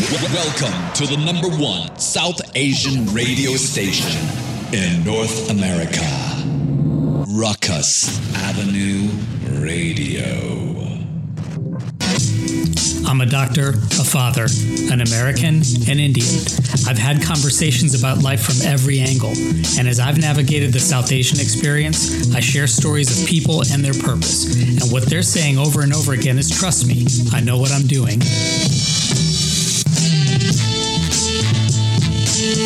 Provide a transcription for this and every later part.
Welcome to the number one South Asian radio station in North America, Ruckus Avenue Radio. I'm a doctor, a father, an American, an Indian. I've had conversations about life from every angle, and as I've navigated the South Asian experience, I share stories of people and their purpose. And what they're saying over and over again is trust me, I know what I'm doing.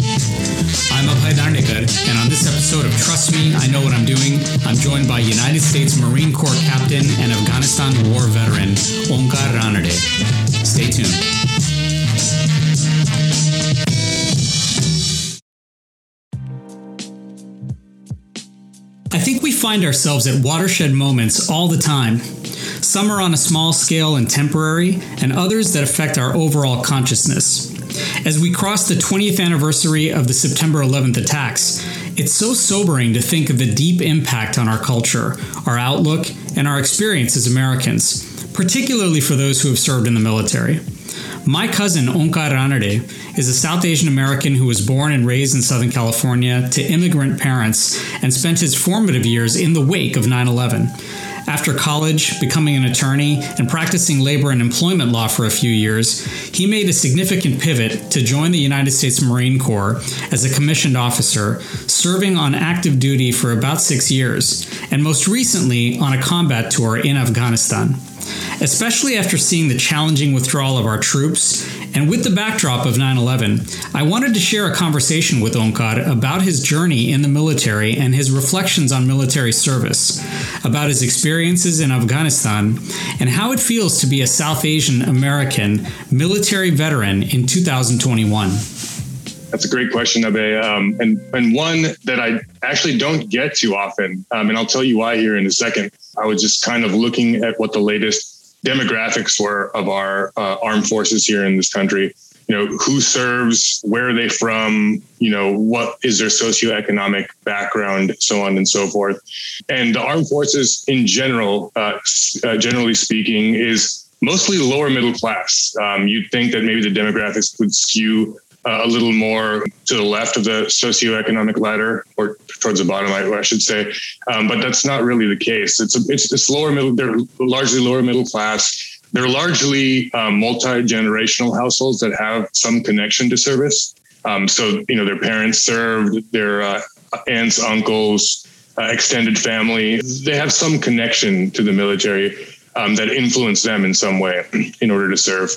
I'm Abhay Dandekar, and on this episode of Trust Me, I Know What I'm Doing, I'm joined by United States Marine Corps Captain and Afghanistan War veteran Omkar Ranade. Stay tuned. I think we find ourselves at watershed moments all the time. Some are on a small scale and temporary, and others that affect our overall consciousness. As we cross the 20th anniversary of the September 11th attacks, it's so sobering to think of the deep impact on our culture, our outlook, and our experience as Americans, particularly for those who have served in the military. My cousin Omkar Ranade is a South Asian American who was born and raised in Southern California to immigrant parents and spent his formative years in the wake of 9 11. After college, becoming an attorney, and practicing labor and employment law for a few years, he made a significant pivot to join the United States Marine Corps as a commissioned officer, serving on active duty for about six years, and most recently on a combat tour in Afghanistan. Especially after seeing the challenging withdrawal of our troops, and with the backdrop of 9 11, I wanted to share a conversation with Omkar about his journey in the military and his reflections on military service, about his experiences in Afghanistan, and how it feels to be a South Asian American military veteran in 2021. That's a great question, Abe, um, and and one that I actually don't get too often, um, and I'll tell you why here in a second. I was just kind of looking at what the latest demographics were of our uh, armed forces here in this country. You know, who serves, where are they from, you know, what is their socioeconomic background, so on and so forth. And the armed forces in general, uh, uh, generally speaking, is mostly lower middle class. Um, you'd think that maybe the demographics would skew uh, a little more to the left of the socioeconomic ladder or towards the bottom, I, I should say. Um, but that's not really the case. It's, a, it's, lower middle, they're largely lower middle class. They're largely um, multi-generational households that have some connection to service. Um, so, you know, their parents served, their uh, aunts, uncles, uh, extended family, they have some connection to the military um, that influence them in some way in order to serve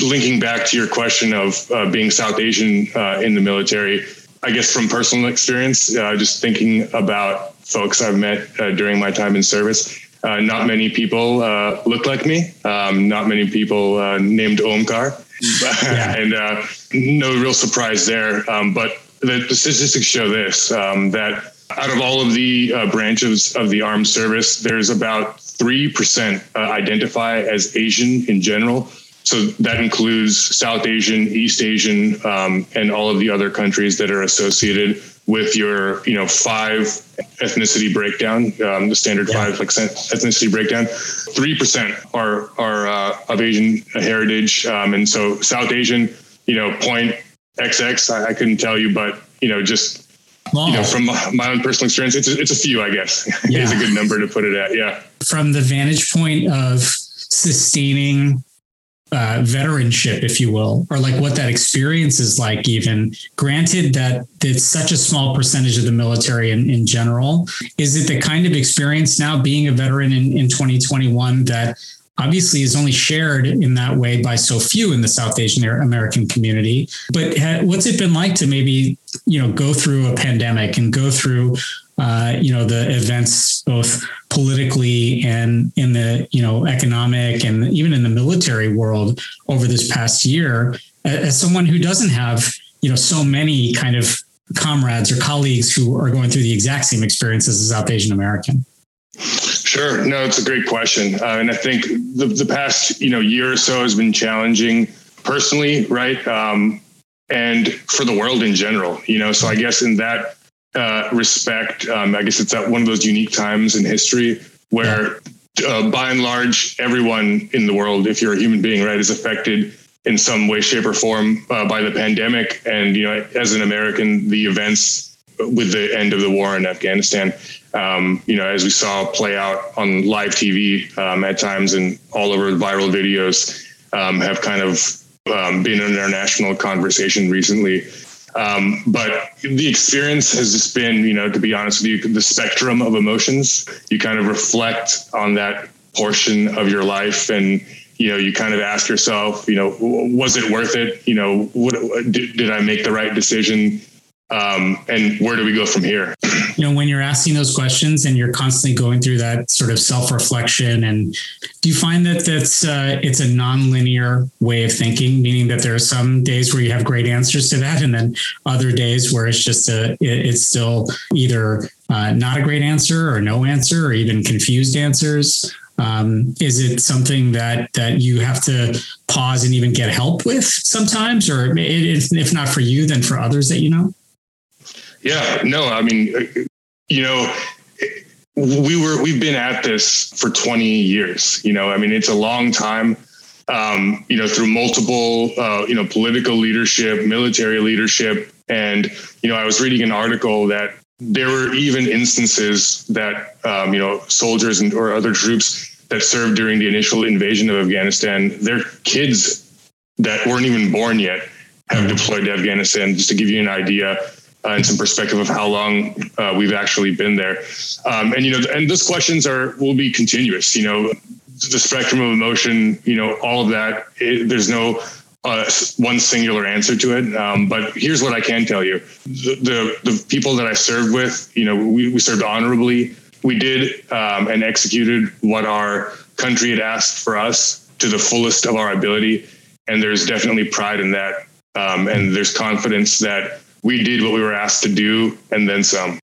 linking back to your question of uh, being South Asian uh, in the military, I guess from personal experience, uh, just thinking about folks I've met uh, during my time in service, uh, not many people uh, look like me. Um, not many people named Omkar, and no real surprise there. Um, but the, the, statistics show this: um, that out of all of the branches of the armed service, there's about three percent identify as Asian in general so that includes South Asian, East Asian, um, and all of the other countries that are associated with your, you know, five ethnicity breakdown, um, the standard yeah. five like ethnicity breakdown. Three percent are are uh, of Asian heritage, um, and so South Asian, you know, point XX. I, I couldn't tell you, but you know, just you know, from my own personal experience, it's a, it's a few, I guess, yeah. is a good number to put it at. Yeah. From the vantage point of sustaining uh, veteranship, if you will, or like what that experience is like, even granted that it's such a small percentage of the military in, in general. Is it the kind of experience now being a veteran in, in 2021 that obviously is only shared in that way by so few in the South Asian American community. But what's it been like to maybe, you know, go through a pandemic and go through uh, you know the events both politically and in the you know economic and even in the military world over this past year as someone who doesn't have you know so many kind of comrades or colleagues who are going through the exact same experiences as South Asian American? Sure. No, it's a great question. Uh, and I think the, the past, you know, year or so has been challenging personally, right? Um, and for the world in general, you know, so I guess in that uh, respect. Um, I guess it's at one of those unique times in history where, uh, by and large, everyone in the world, if you're a human being, right, is affected in some way, shape, or form uh, by the pandemic. And, you know, as an American, the events with the end of the war in Afghanistan, um, you know, as we saw play out on live TV um, at times and all over the viral videos, um, have kind of um, been an international conversation recently. Um, but the experience has just been, you know, to be honest with you, the spectrum of emotions. You kind of reflect on that portion of your life and you know you kind of ask yourself you know was it worth it you know what, did, did i make the right decision um, and where do we go from here? You know when you're asking those questions and you're constantly going through that sort of self-reflection and do you find that that's uh, it's a non-linear way of thinking meaning that there are some days where you have great answers to that and then other days where it's just a it's still either uh, not a great answer or no answer or even confused answers? Um, is it something that that you have to pause and even get help with sometimes, or if not for you, then for others that you know? Yeah, no, I mean, you know, we were we've been at this for 20 years. You know, I mean, it's a long time. Um, you know, through multiple, uh, you know, political leadership, military leadership, and you know, I was reading an article that there were even instances that um, you know soldiers and, or other troops that served during the initial invasion of Afghanistan, their kids that weren't even born yet have mm-hmm. deployed to Afghanistan. Just to give you an idea uh, and some perspective of how long uh, we've actually been there, um, and you know, and those questions are will be continuous. You know, the spectrum of emotion, you know, all of that. It, there's no uh, one singular answer to it. Um, but here's what I can tell you: the, the, the people that I served with, you know, we, we served honorably. We did um, and executed what our country had asked for us to the fullest of our ability, and there's definitely pride in that. Um, and there's confidence that we did what we were asked to do, and then some.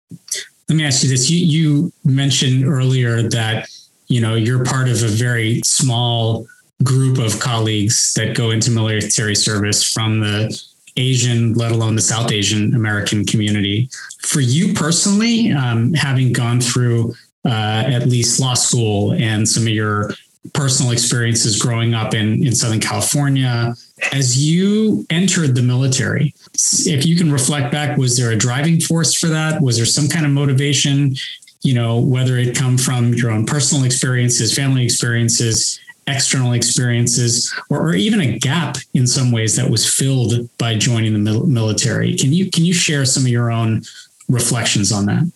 Let me ask you this: you, you mentioned earlier that you know you're part of a very small group of colleagues that go into military service from the Asian, let alone the South Asian American community. For you personally, um, having gone through uh, at least law school and some of your personal experiences growing up in, in Southern California, as you entered the military, if you can reflect back, was there a driving force for that? Was there some kind of motivation? You know, whether it come from your own personal experiences, family experiences, external experiences or, or, even a gap in some ways that was filled by joining the mil- military. Can you can you share some of your own reflections on that?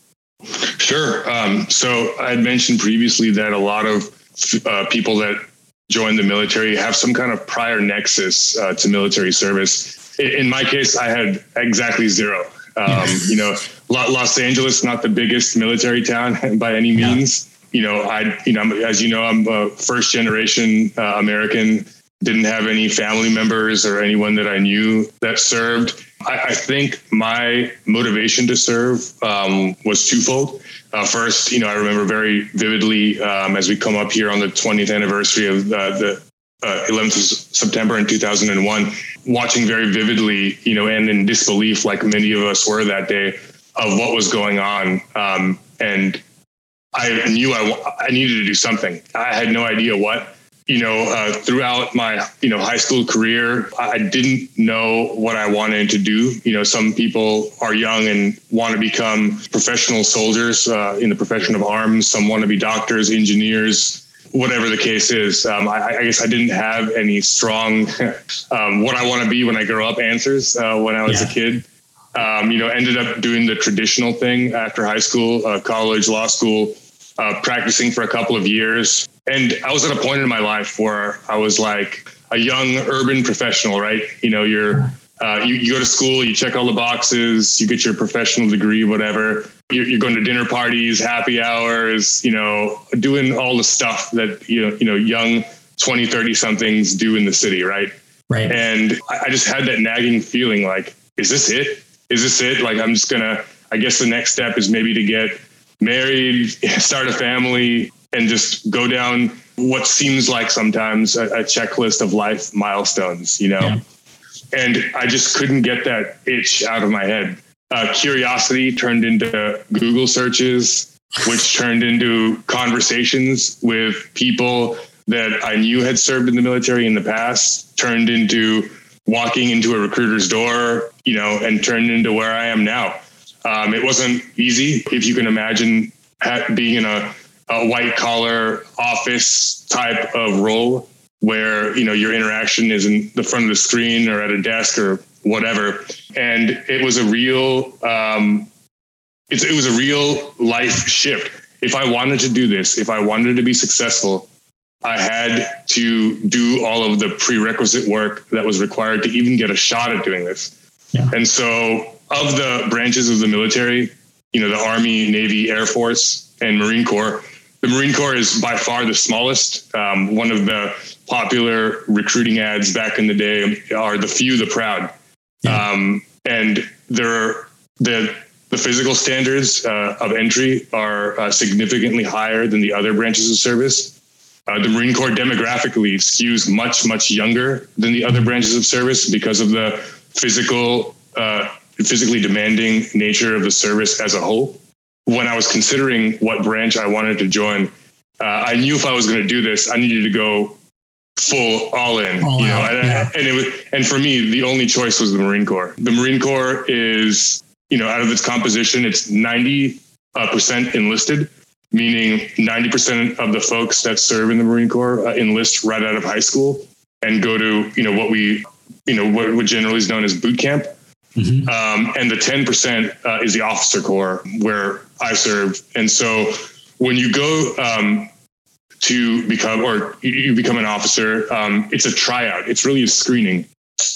Sure. Um, so I had mentioned previously that a lot of uh, people that join the military have some kind of prior nexus uh, to military service. In my case, I had exactly zero. Um, you know, Los Angeles, not the biggest military town by any means. You know, I, you know, as you know, I'm a first generation uh, American. Didn't have any family members or anyone that I knew that served. I, I think my motivation to serve um, was twofold. Uh, first, you know, I remember very vividly um, as we come up here on the 20th anniversary of uh, the uh, 11th of September in 2001, watching very vividly, you know, and in disbelief, like many of us were that day, of what was going on. Um, and I knew I, I needed to do something. I had no idea what. You know, uh, throughout my you know high school career, I didn't know what I wanted to do. You know, some people are young and want to become professional soldiers uh, in the profession of arms. Some want to be doctors, engineers, whatever the case is. Um, I, I, guess I didn't have any strong um, what I want to be when I grow up answers uh, when I was yeah. a kid. Um, you know, ended up doing the traditional thing after high school, uh, college, law school, uh, practicing for a couple of years. And I was at a point in my life where I was like a young urban professional, right? You know, you're, uh, you, you go to school, you check all the boxes, you get your professional degree, whatever. You're, you're going to dinner parties, happy hours, you know, doing all the stuff that, you know, you know, young 20, 30 somethings do in the city, right? Right. And I just had that nagging feeling like, is this it? is this it? Like, I'm just gonna, I guess the next step is maybe to get married, start a family, and just go down what seems like sometimes a, a checklist of life milestones, you know? Yeah. And I just couldn't get that itch out of my head. Uh, curiosity turned into Google searches, which turned into conversations with people that I knew had served in the military in the past turned into walking into a recruiter's door, you know, and turned into where I am now. Um, it wasn't easy. If you can imagine being in a, a white collar office type of role where, you know, your interaction is in the front of the screen or at a desk or whatever. And it was a real, um, it was a real life shift. If I wanted to do this, if I wanted to be successful, I had to do all of the prerequisite work that was required to even get a shot at doing this. Yeah. And so, of the branches of the military, you know, the Army, Navy, Air Force, and Marine Corps, the Marine Corps is by far the smallest. Um, one of the popular recruiting ads back in the day are the few, the proud. Yeah. Um, and there, the the physical standards uh, of entry are uh, significantly higher than the other branches of service. Uh, the Marine Corps demographically skews much, much younger than the other branches of service because of the physical, uh, physically demanding nature of the service as a whole. When I was considering what branch I wanted to join, uh, I knew if I was going to do this, I needed to go full all in. All you know, and, yeah. and it was, and for me, the only choice was the Marine Corps. The Marine Corps is, you know, out of its composition, it's ninety uh, percent enlisted meaning 90% of the folks that serve in the Marine Corps uh, enlist right out of high school and go to, you know, what we, you know, what, what generally is known as boot camp. Mm-hmm. Um, and the 10% uh, is the officer corps where I served. And so when you go um, to become, or you become an officer, um, it's a tryout. It's really a screening.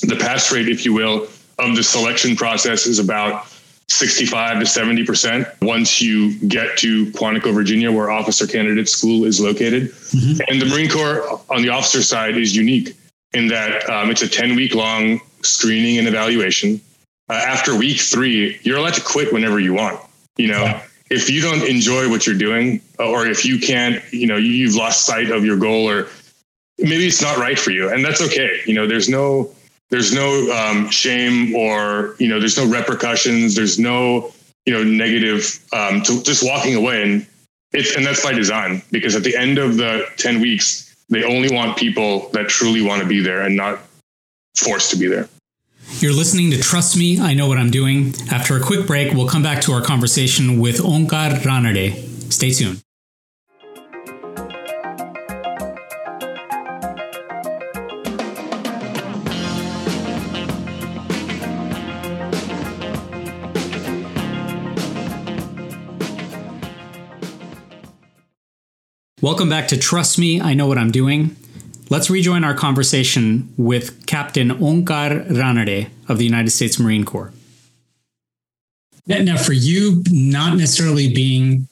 The pass rate, if you will, of the selection process is about 65 to 70% once you get to Quantico, Virginia, where Officer Candidate School is located. Mm-hmm. And the Marine Corps on the officer side is unique in that um, it's a 10 week long screening and evaluation. Uh, after week three, you're allowed to quit whenever you want. You know, yeah. If you don't enjoy what you're doing, or if you can't, you know, you've lost sight of your goal, or maybe it's not right for you, and that's okay. You know, there's no there's no um, shame or you know there's no repercussions. There's no you know negative um, to just walking away. And it's and that's by design because at the end of the 10 weeks they only want people that truly want to be there and not forced to be there you're listening to Trust Me, I Know What I'm Doing. After a quick break, we'll come back to our conversation with Omkar Ranade. Stay tuned. Welcome back to Trust Me, I Know What I'm Doing. Let's rejoin our conversation with Captain Omkar Ranade of the United States Marine Corps. Now, for you, not necessarily being,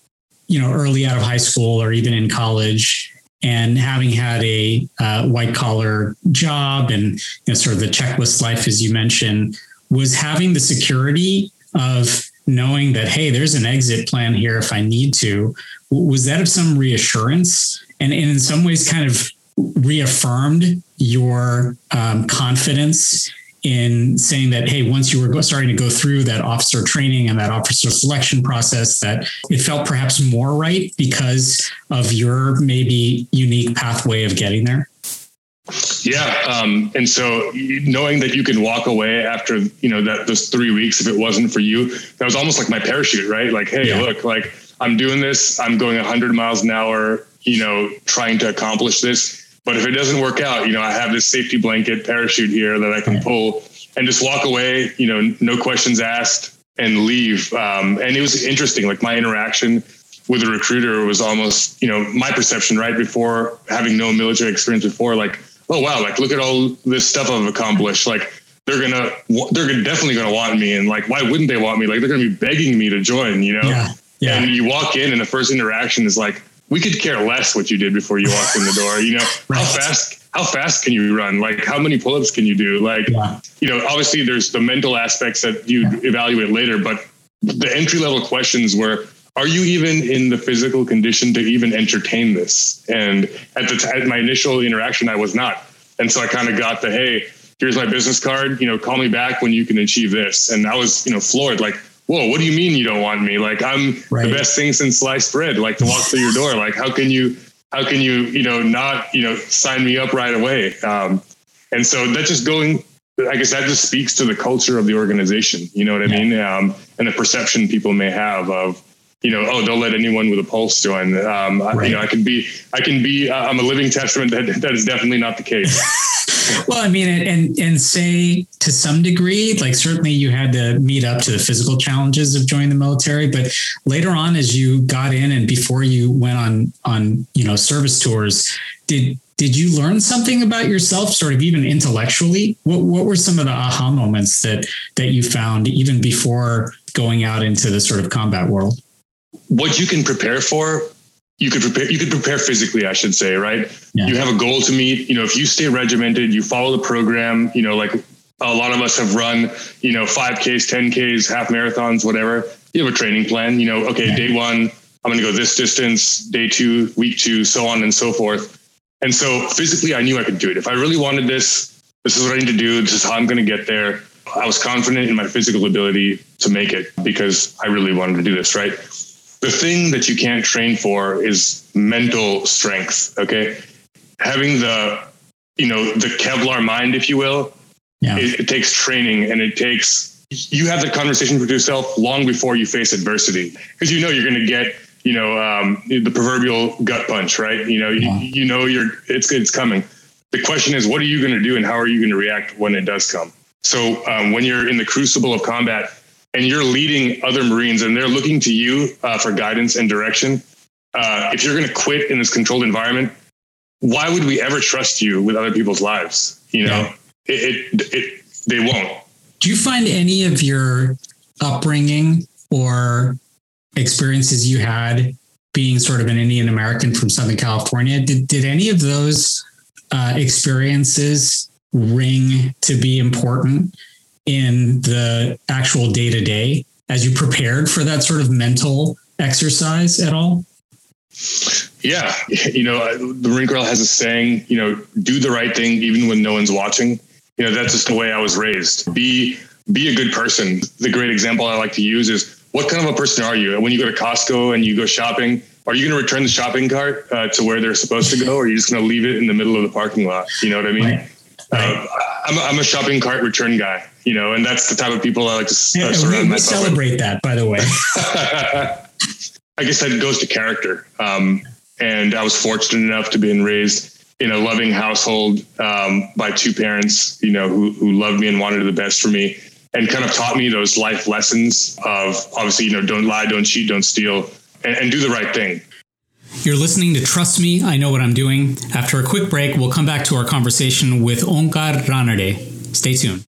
you know, early out of high school or even in college, and having had a uh, white collar job and you know, sort of the checklist life, as you mentioned, was having the security of knowing that hey there's an exit plan here if i need to was that of some reassurance and, and in some ways kind of reaffirmed your um, confidence in saying that hey once you were starting to go through that officer training and that officer selection process that it felt perhaps more right because of your maybe unique pathway of getting there yeah, um, and so knowing that you can walk away after you know that those three weeks, if it wasn't for you, that was almost like my parachute, right? Like, hey, yeah. look, like I'm doing this, I'm going 100 miles an hour, you know, trying to accomplish this. But if it doesn't work out, you know, I have this safety blanket parachute here that I can pull and just walk away, you know, no questions asked and leave. Um, and it was interesting, like my interaction with a recruiter was almost, you know, my perception right before having no military experience before, like oh wow, like look at all this stuff I've accomplished. Like they're gonna, they're gonna definitely gonna want me, and like why wouldn't they want me? Like they're gonna be begging me to join, you know? Yeah. Yeah. And you walk in, and the first interaction is like, we could care less what you did before you walked in the door. You know, right. how fast how fast can you run? Like how many pull-ups can you do? Like yeah. you know, obviously there's the mental aspects that you yeah. evaluate later, but the entry level questions were are you even in the physical condition to even entertain this? And at the t- at my initial interaction, I was not. And so I kind of got the, hey, here's my business card. You know, call me back when you can achieve this. And I was, you know, floored. Like, whoa, what do you mean you don't want me? Like, I'm right. the best thing since sliced bread. Like to walk through your door. Like, how can you, how can you, you know, not, you know, sign me up right away? Um, and so that's just going, I guess that just speaks to the culture of the organization. You know what I yeah. mean? Um, and the perception people may have of, you know, oh, don't let anyone with a pulse join. Um, right. You know, I can be, I can be, uh, I'm a living testament that that is definitely not the case. well, I mean, and and say to some degree, like certainly you had to meet up to the physical challenges of joining the military, but later on, as you got in and before you went on on you know service tours, did did you learn something about yourself, sort of even intellectually? What what were some of the aha moments that that you found even before going out into the sort of combat world? what you can prepare for you could prepare you could prepare physically i should say right? Yeah. you have a goal to meet. You know if you stay regimented you follow the program you know like a lot of us have run you know 5ks 10ks half marathons whatever. You have a training plan you know okay yeah. day one i'm going to go this distance day two week two so on and so forth. And so physically i knew i could do it. If i really wanted this this is what i need to do this is how i'm going to get there i was confident in my physical ability to make it because i really wanted to do this right the thing that you can't train for is mental strength. Okay. Having the, you know, the Kevlar mind, if you will, yeah. it, it takes training and it takes, you have the conversation with yourself long before you face adversity because you know you're going to get, you know, um, the proverbial gut punch, right? You know, yeah. you, you know, you're, it's, it's coming. The question is, what are you going to do and how are you going to react when it does come? So um, when you're in the crucible of combat, and you're leading other Marines and they're looking to you uh, for guidance and direction, uh, if you're going to quit in this controlled environment, why would we ever trust you with other people's lives? You know, yeah. it, it, it, they won't. Do you find any of your upbringing or experiences you had being sort of an Indian American from Southern California, did, did any of those uh, experiences ring to be important in the actual day to day as you prepared for that sort of mental exercise at all? Yeah. You know, the Marine Corps has a saying, you know, do the right thing even when no one's watching. You know, that's just the way I was raised. Be be a good person. The great example I like to use is what kind of a person are you? When you go to Costco and you go shopping, are you going to return the shopping cart uh, to where they're supposed to go, or are you just going to leave it in the middle of the parking lot? You know what I mean? Right. Right. Uh, I'm, a, I'm a shopping cart return guy you know, and that's the type of people I like to yeah, surround we, we celebrate that, by the way. I guess that goes to character. Um, and I was fortunate enough to be raised in a loving household um, by two parents, you know, who, who loved me and wanted the best for me and kind of taught me those life lessons of obviously, you know, don't lie, don't cheat, don't steal, and, and do the right thing. You're listening to Trust Me, I Know What I'm Doing. After a quick break, we'll come back to our conversation with Omkar Ranade. Stay tuned.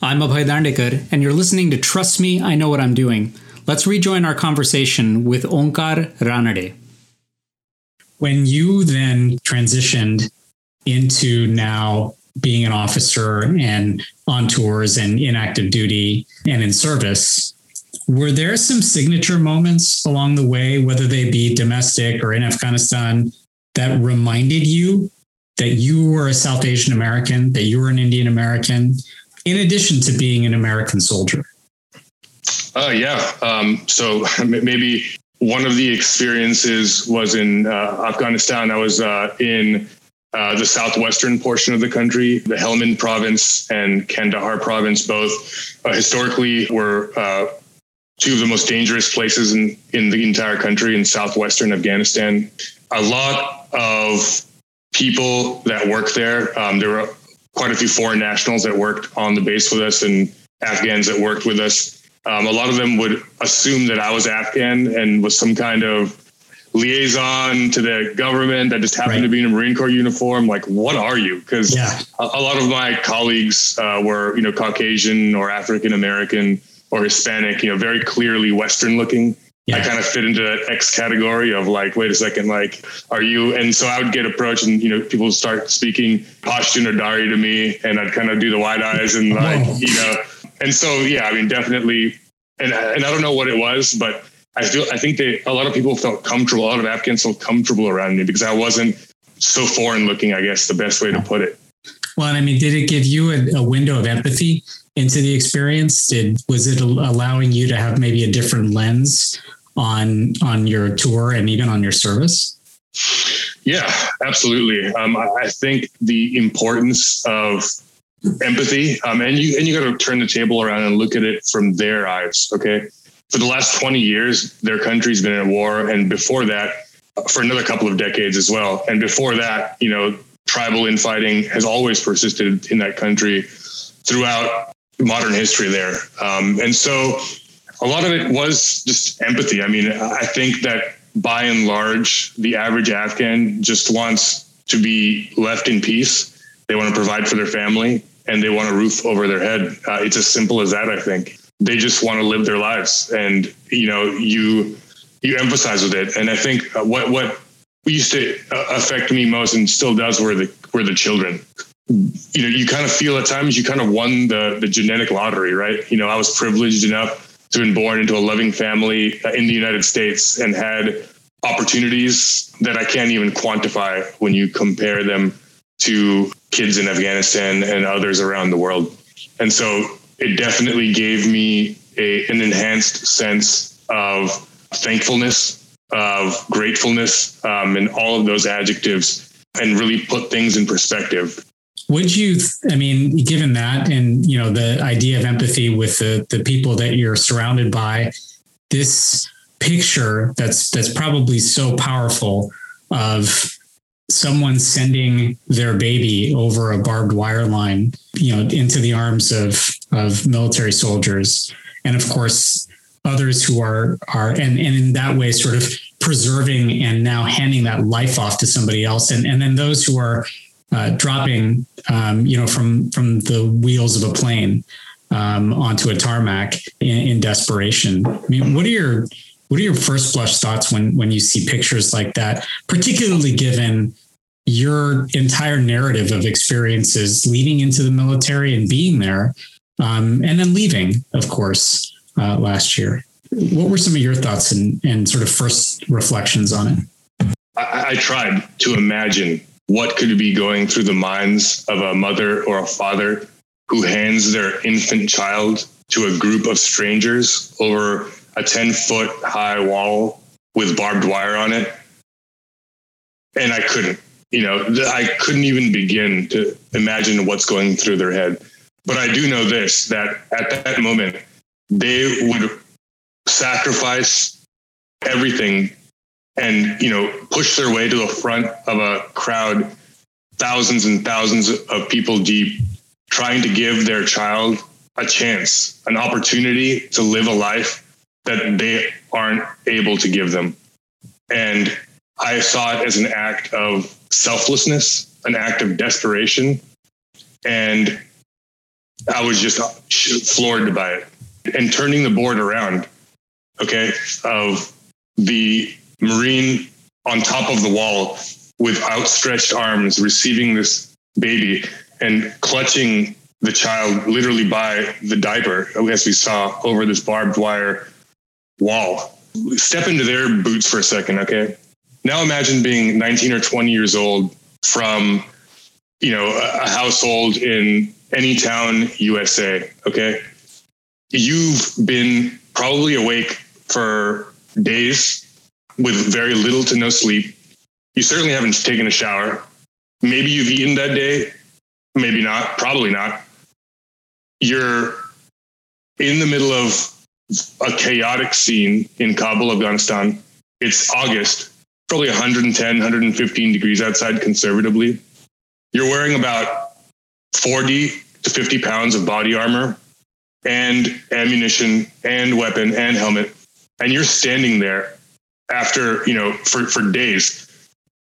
I'm Abhay Dandekar, and you're listening to Trust Me, I Know What I'm Doing. Let's rejoin our conversation with Omkar Ranade. When you then transitioned into now being an officer and on tours and in active duty and in service, were there some signature moments along the way, whether they be domestic or in Afghanistan, that reminded you that you were a South Asian American, that you were an Indian American, in addition to being an American soldier? Uh, yeah. Um, so maybe one of the experiences was in uh, Afghanistan. I was uh, in uh, the southwestern portion of the country, the Helmand province and Kandahar province, both uh, historically were uh, two of the most dangerous places in, in the entire country in southwestern Afghanistan. A lot of people that work there, um, there were quite a few foreign nationals that worked on the base with us and Afghans that worked with us. Um, a lot of them would assume that I was Afghan and was some kind of liaison to the government that just happened right. to be in a Marine Corps uniform. Like, what are you? Because yeah. a, a, lot of my colleagues uh, were, you know, Caucasian or African American or Hispanic, you know, very clearly Western looking yeah. I kind of fit into that X category of like, wait a second, like, are you? And so I would get approached, and you know, people would start speaking Pashtun or Dari to me, and I'd kind of do the wide eyes and like, you know, and so yeah, I mean, definitely, and and I don't know what it was, but I feel I think that a lot of people felt comfortable. A lot of Afghans felt comfortable around me because I wasn't so foreign looking. I guess the best way to put it. Well, and I mean, did it give you a, a window of empathy into the experience? Did was it allowing you to have maybe a different lens on on your tour and even on your service? Yeah, absolutely. Um, I think the importance of empathy, um, and you and you got to turn the table around and look at it from their eyes. Okay, for the last twenty years, their country's been at war, and before that, for another couple of decades as well. And before that, you know, tribal infighting has always persisted in that country throughout modern history there. Um, and so a lot of it was just empathy. I mean, I think that by and large, the average Afghan just wants to be left in peace. They want to provide for their family and they want a roof over their head. Uh, it's as simple as that, I think. They just want to live their lives. And, you know, you, you emphasize with it. And I think what, what used to uh, affect me most and still does were the, were the children you know, you kind of feel at times you kind of won the the genetic lottery, right? You know, I was privileged enough to been born into a loving family uh, in the United States and had opportunities that I can't even quantify when you compare them to kids in Afghanistan and others around the world. And so it definitely gave me a, an enhanced sense of thankfulness, of gratefulness, um, and all of those adjectives, and really put things in perspective would you i mean given that and you know the idea of empathy with the the people that you're surrounded by this picture that's that's probably so powerful of someone sending their baby over a barbed wire line you know into the arms of of military soldiers and of course others who are are and, and in that way sort of preserving and now handing that life off to somebody else and and then those who are uh, dropping, um, you know, from from the wheels of a plane um, onto a tarmac in, in, desperation. I mean, what are your what are your first blush thoughts when when you see pictures like that, particularly given your entire narrative of experiences leading into the military and being there, um, and then leaving, of course, uh, last year. What were some of your thoughts and, and sort of first reflections on it? I, I tried to imagine what could be going through the minds of a mother or a father who hands their infant child to a group of strangers over a 10 foot high wall with barbed wire on it. And I couldn't, you know, I couldn't even begin to imagine what's going through their head. But I do know this that at that moment, they would sacrifice everything and you know push their way to the front of a crowd thousands and thousands of people deep trying to give their child a chance an opportunity to live a life that they aren't able to give them. And i saw it as an act of selflessness an act of desperation. And i was just floored by it. And turning the board around okay of the Marine on top of the wall with outstretched arms, receiving this baby and clutching the child literally by the diaper, as we saw over this barbed wire wall. Step into their boots for a second, okay? Now imagine being 19 or 20 years old from, you know, a household in any town, USA, okay? You've been probably awake for days, with very little to no sleep. You certainly haven't taken a shower. Maybe you've eaten that day, maybe not, probably not. You're in the middle of a chaotic scene in Kabul, Afghanistan. It's August, probably 110, 115 degrees outside conservatively. You're wearing about 40 to 50 pounds of body armor and ammunition and weapon and helmet. And you're standing there after, you know, for, for days.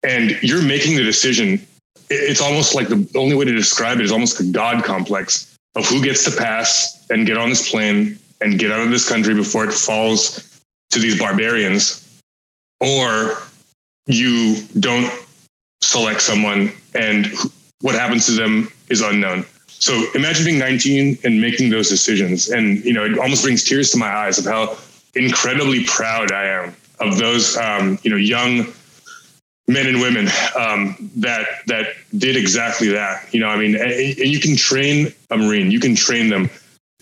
And you're making the decision. It's almost like the only way to describe it is almost a God complex of who gets to pass and get on this plane and get out of this country before it falls to these barbarians. Or you don't select someone and what happens to them is unknown. So imagine being 19 and making those decisions. And, you know, it almost brings tears to my eyes of how incredibly proud I am of those, um, you know, young men and women um, that that did exactly that. You know, I mean, and, and you can train a Marine, you can train them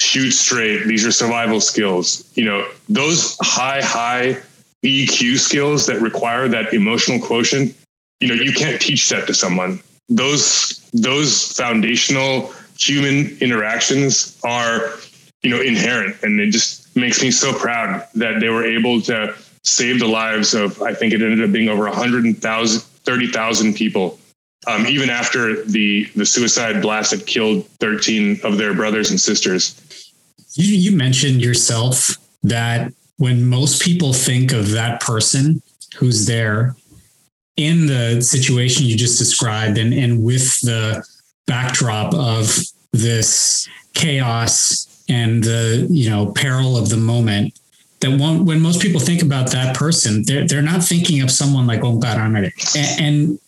shoot straight. These are survival skills. You know, those high, high EQ skills that require that emotional quotient. You know, you can't teach that to someone. Those those foundational human interactions are, you know, inherent, and it just makes me so proud that they were able to save the lives of. I think it ended up being over 100,000, 30,000 people um, even after the the suicide blast had killed 13 of their brothers and sisters. You, you mentioned yourself that when most people think of that person who's there in the situation you just described and, and with the backdrop of this chaos and the you know peril of the moment that when most people think about that person they're, they're not thinking of someone like Omkar Ranade. And, and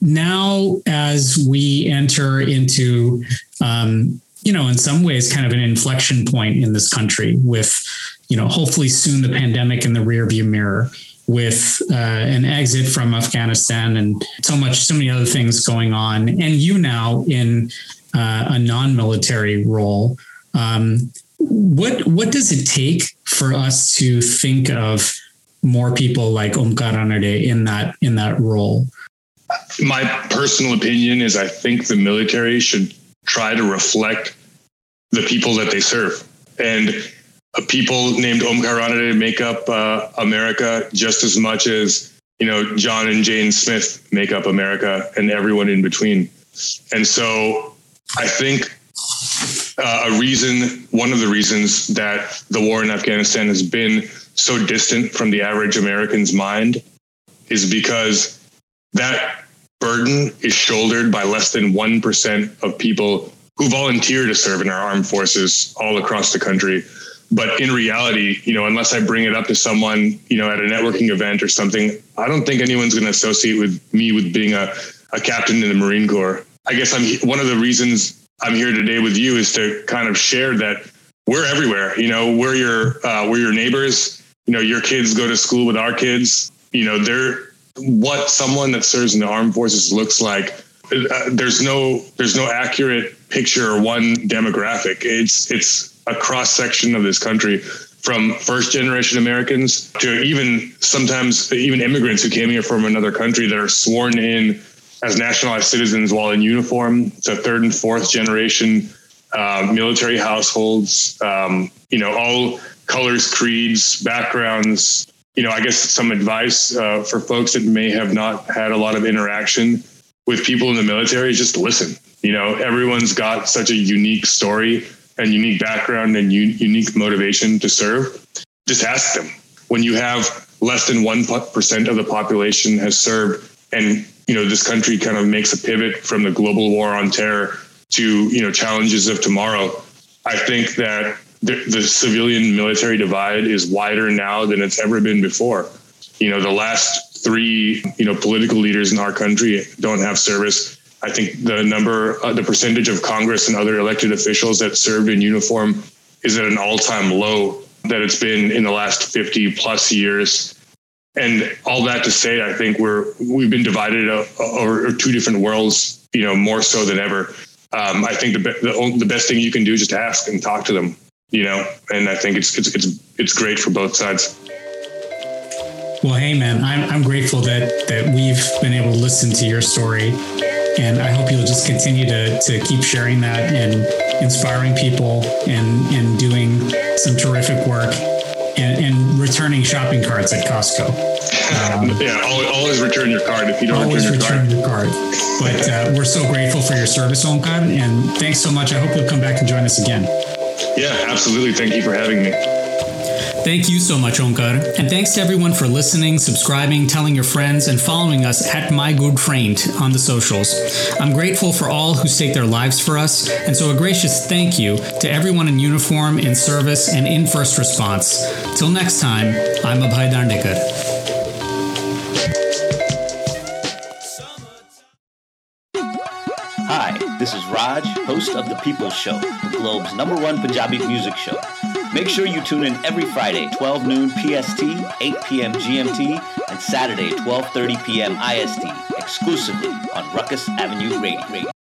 now as we enter into um, you know in some ways kind of an inflection point in this country with you know hopefully soon the pandemic in the rearview mirror with uh, an exit from Afghanistan and so much, so many other things going on, and you now in uh, a non-military role. Um, what what does it take for us to think of more people like Omkar Ranade in that in that role? My personal opinion is I think the military should try to reflect the people that they serve. And people named Omkar make up uh, America just as much as you know John and Jane Smith make up America and everyone in between. And so I think uh, a reason, one of the reasons that the war in Afghanistan has been so distant from the average American's mind is because that burden is shouldered by less than 1% of people who volunteer to serve in our armed forces all across the country but in reality, you know, unless I bring it up to someone, you know, at a networking event or something, I don't think anyone's going to associate with me with being a, a captain in the Marine Corps. I guess I'm one of the reasons I'm here today with you is to kind of share that we're everywhere. You know, we're your uh, we're your neighbors. You know, your kids go to school with our kids. You know, they're what someone that serves in the armed forces looks like. Uh, there's no there's no accurate picture or one demographic. It's it's a cross section of this country from first generation Americans to even sometimes even immigrants who came here from another country that are sworn in as nationalized citizens while in uniform to third and fourth generation uh, military households, um, you know, all colors, creeds, backgrounds. You know, I guess some advice uh, for folks that may have not had a lot of interaction with people in the military is just listen. You know, everyone's got such a unique story and unique background and u- unique motivation to serve, just ask them. When you have less than 1% of the population has served and you know this country kind of makes a pivot from the global war on terror to you know challenges of tomorrow i think that the, the civilian military divide is wider now than it's ever been before you know the last three you know political leaders in our country don't have service I think the number, uh, the percentage of Congress and other elected officials that served in uniform is at an all time low that it's been in the last 50 plus years. And all that to say, I think we're, we've been divided over two different worlds, you know, more so than ever. Um, I think the, the, the best thing you can do is just ask and talk to them, you know, and I think it's, it's, it's, it's great for both sides. Well, hey man, I'm, I'm grateful that, that we've been able to listen to your story and I hope you'll just continue to, to keep sharing that and inspiring people and, and doing some terrific work and, and returning shopping carts at Costco. Um, yeah, always, return your card if you don't always return your card. Your card. But uh, we're so grateful for your service, Omkar, and thanks so much. I hope you'll come back and join us again. Yeah, absolutely. Thank you for having me. Thank you so much, Omkar. And thanks to everyone for listening, subscribing, telling your friends, and following us at My Good Friend on the socials. I'm grateful for all who stake their lives for us, and so a gracious thank you to everyone in uniform, in service, and in first response. Till next time, I'm Abhay Dandekar. This is Raj, host of The People's Show, the globe's number one Punjabi music show. Make sure you tune in every Friday, 12 noon PST, 8 p.m. GMT, and Saturday, 12:30 p.m. IST, exclusively on Ruckus Avenue Radio.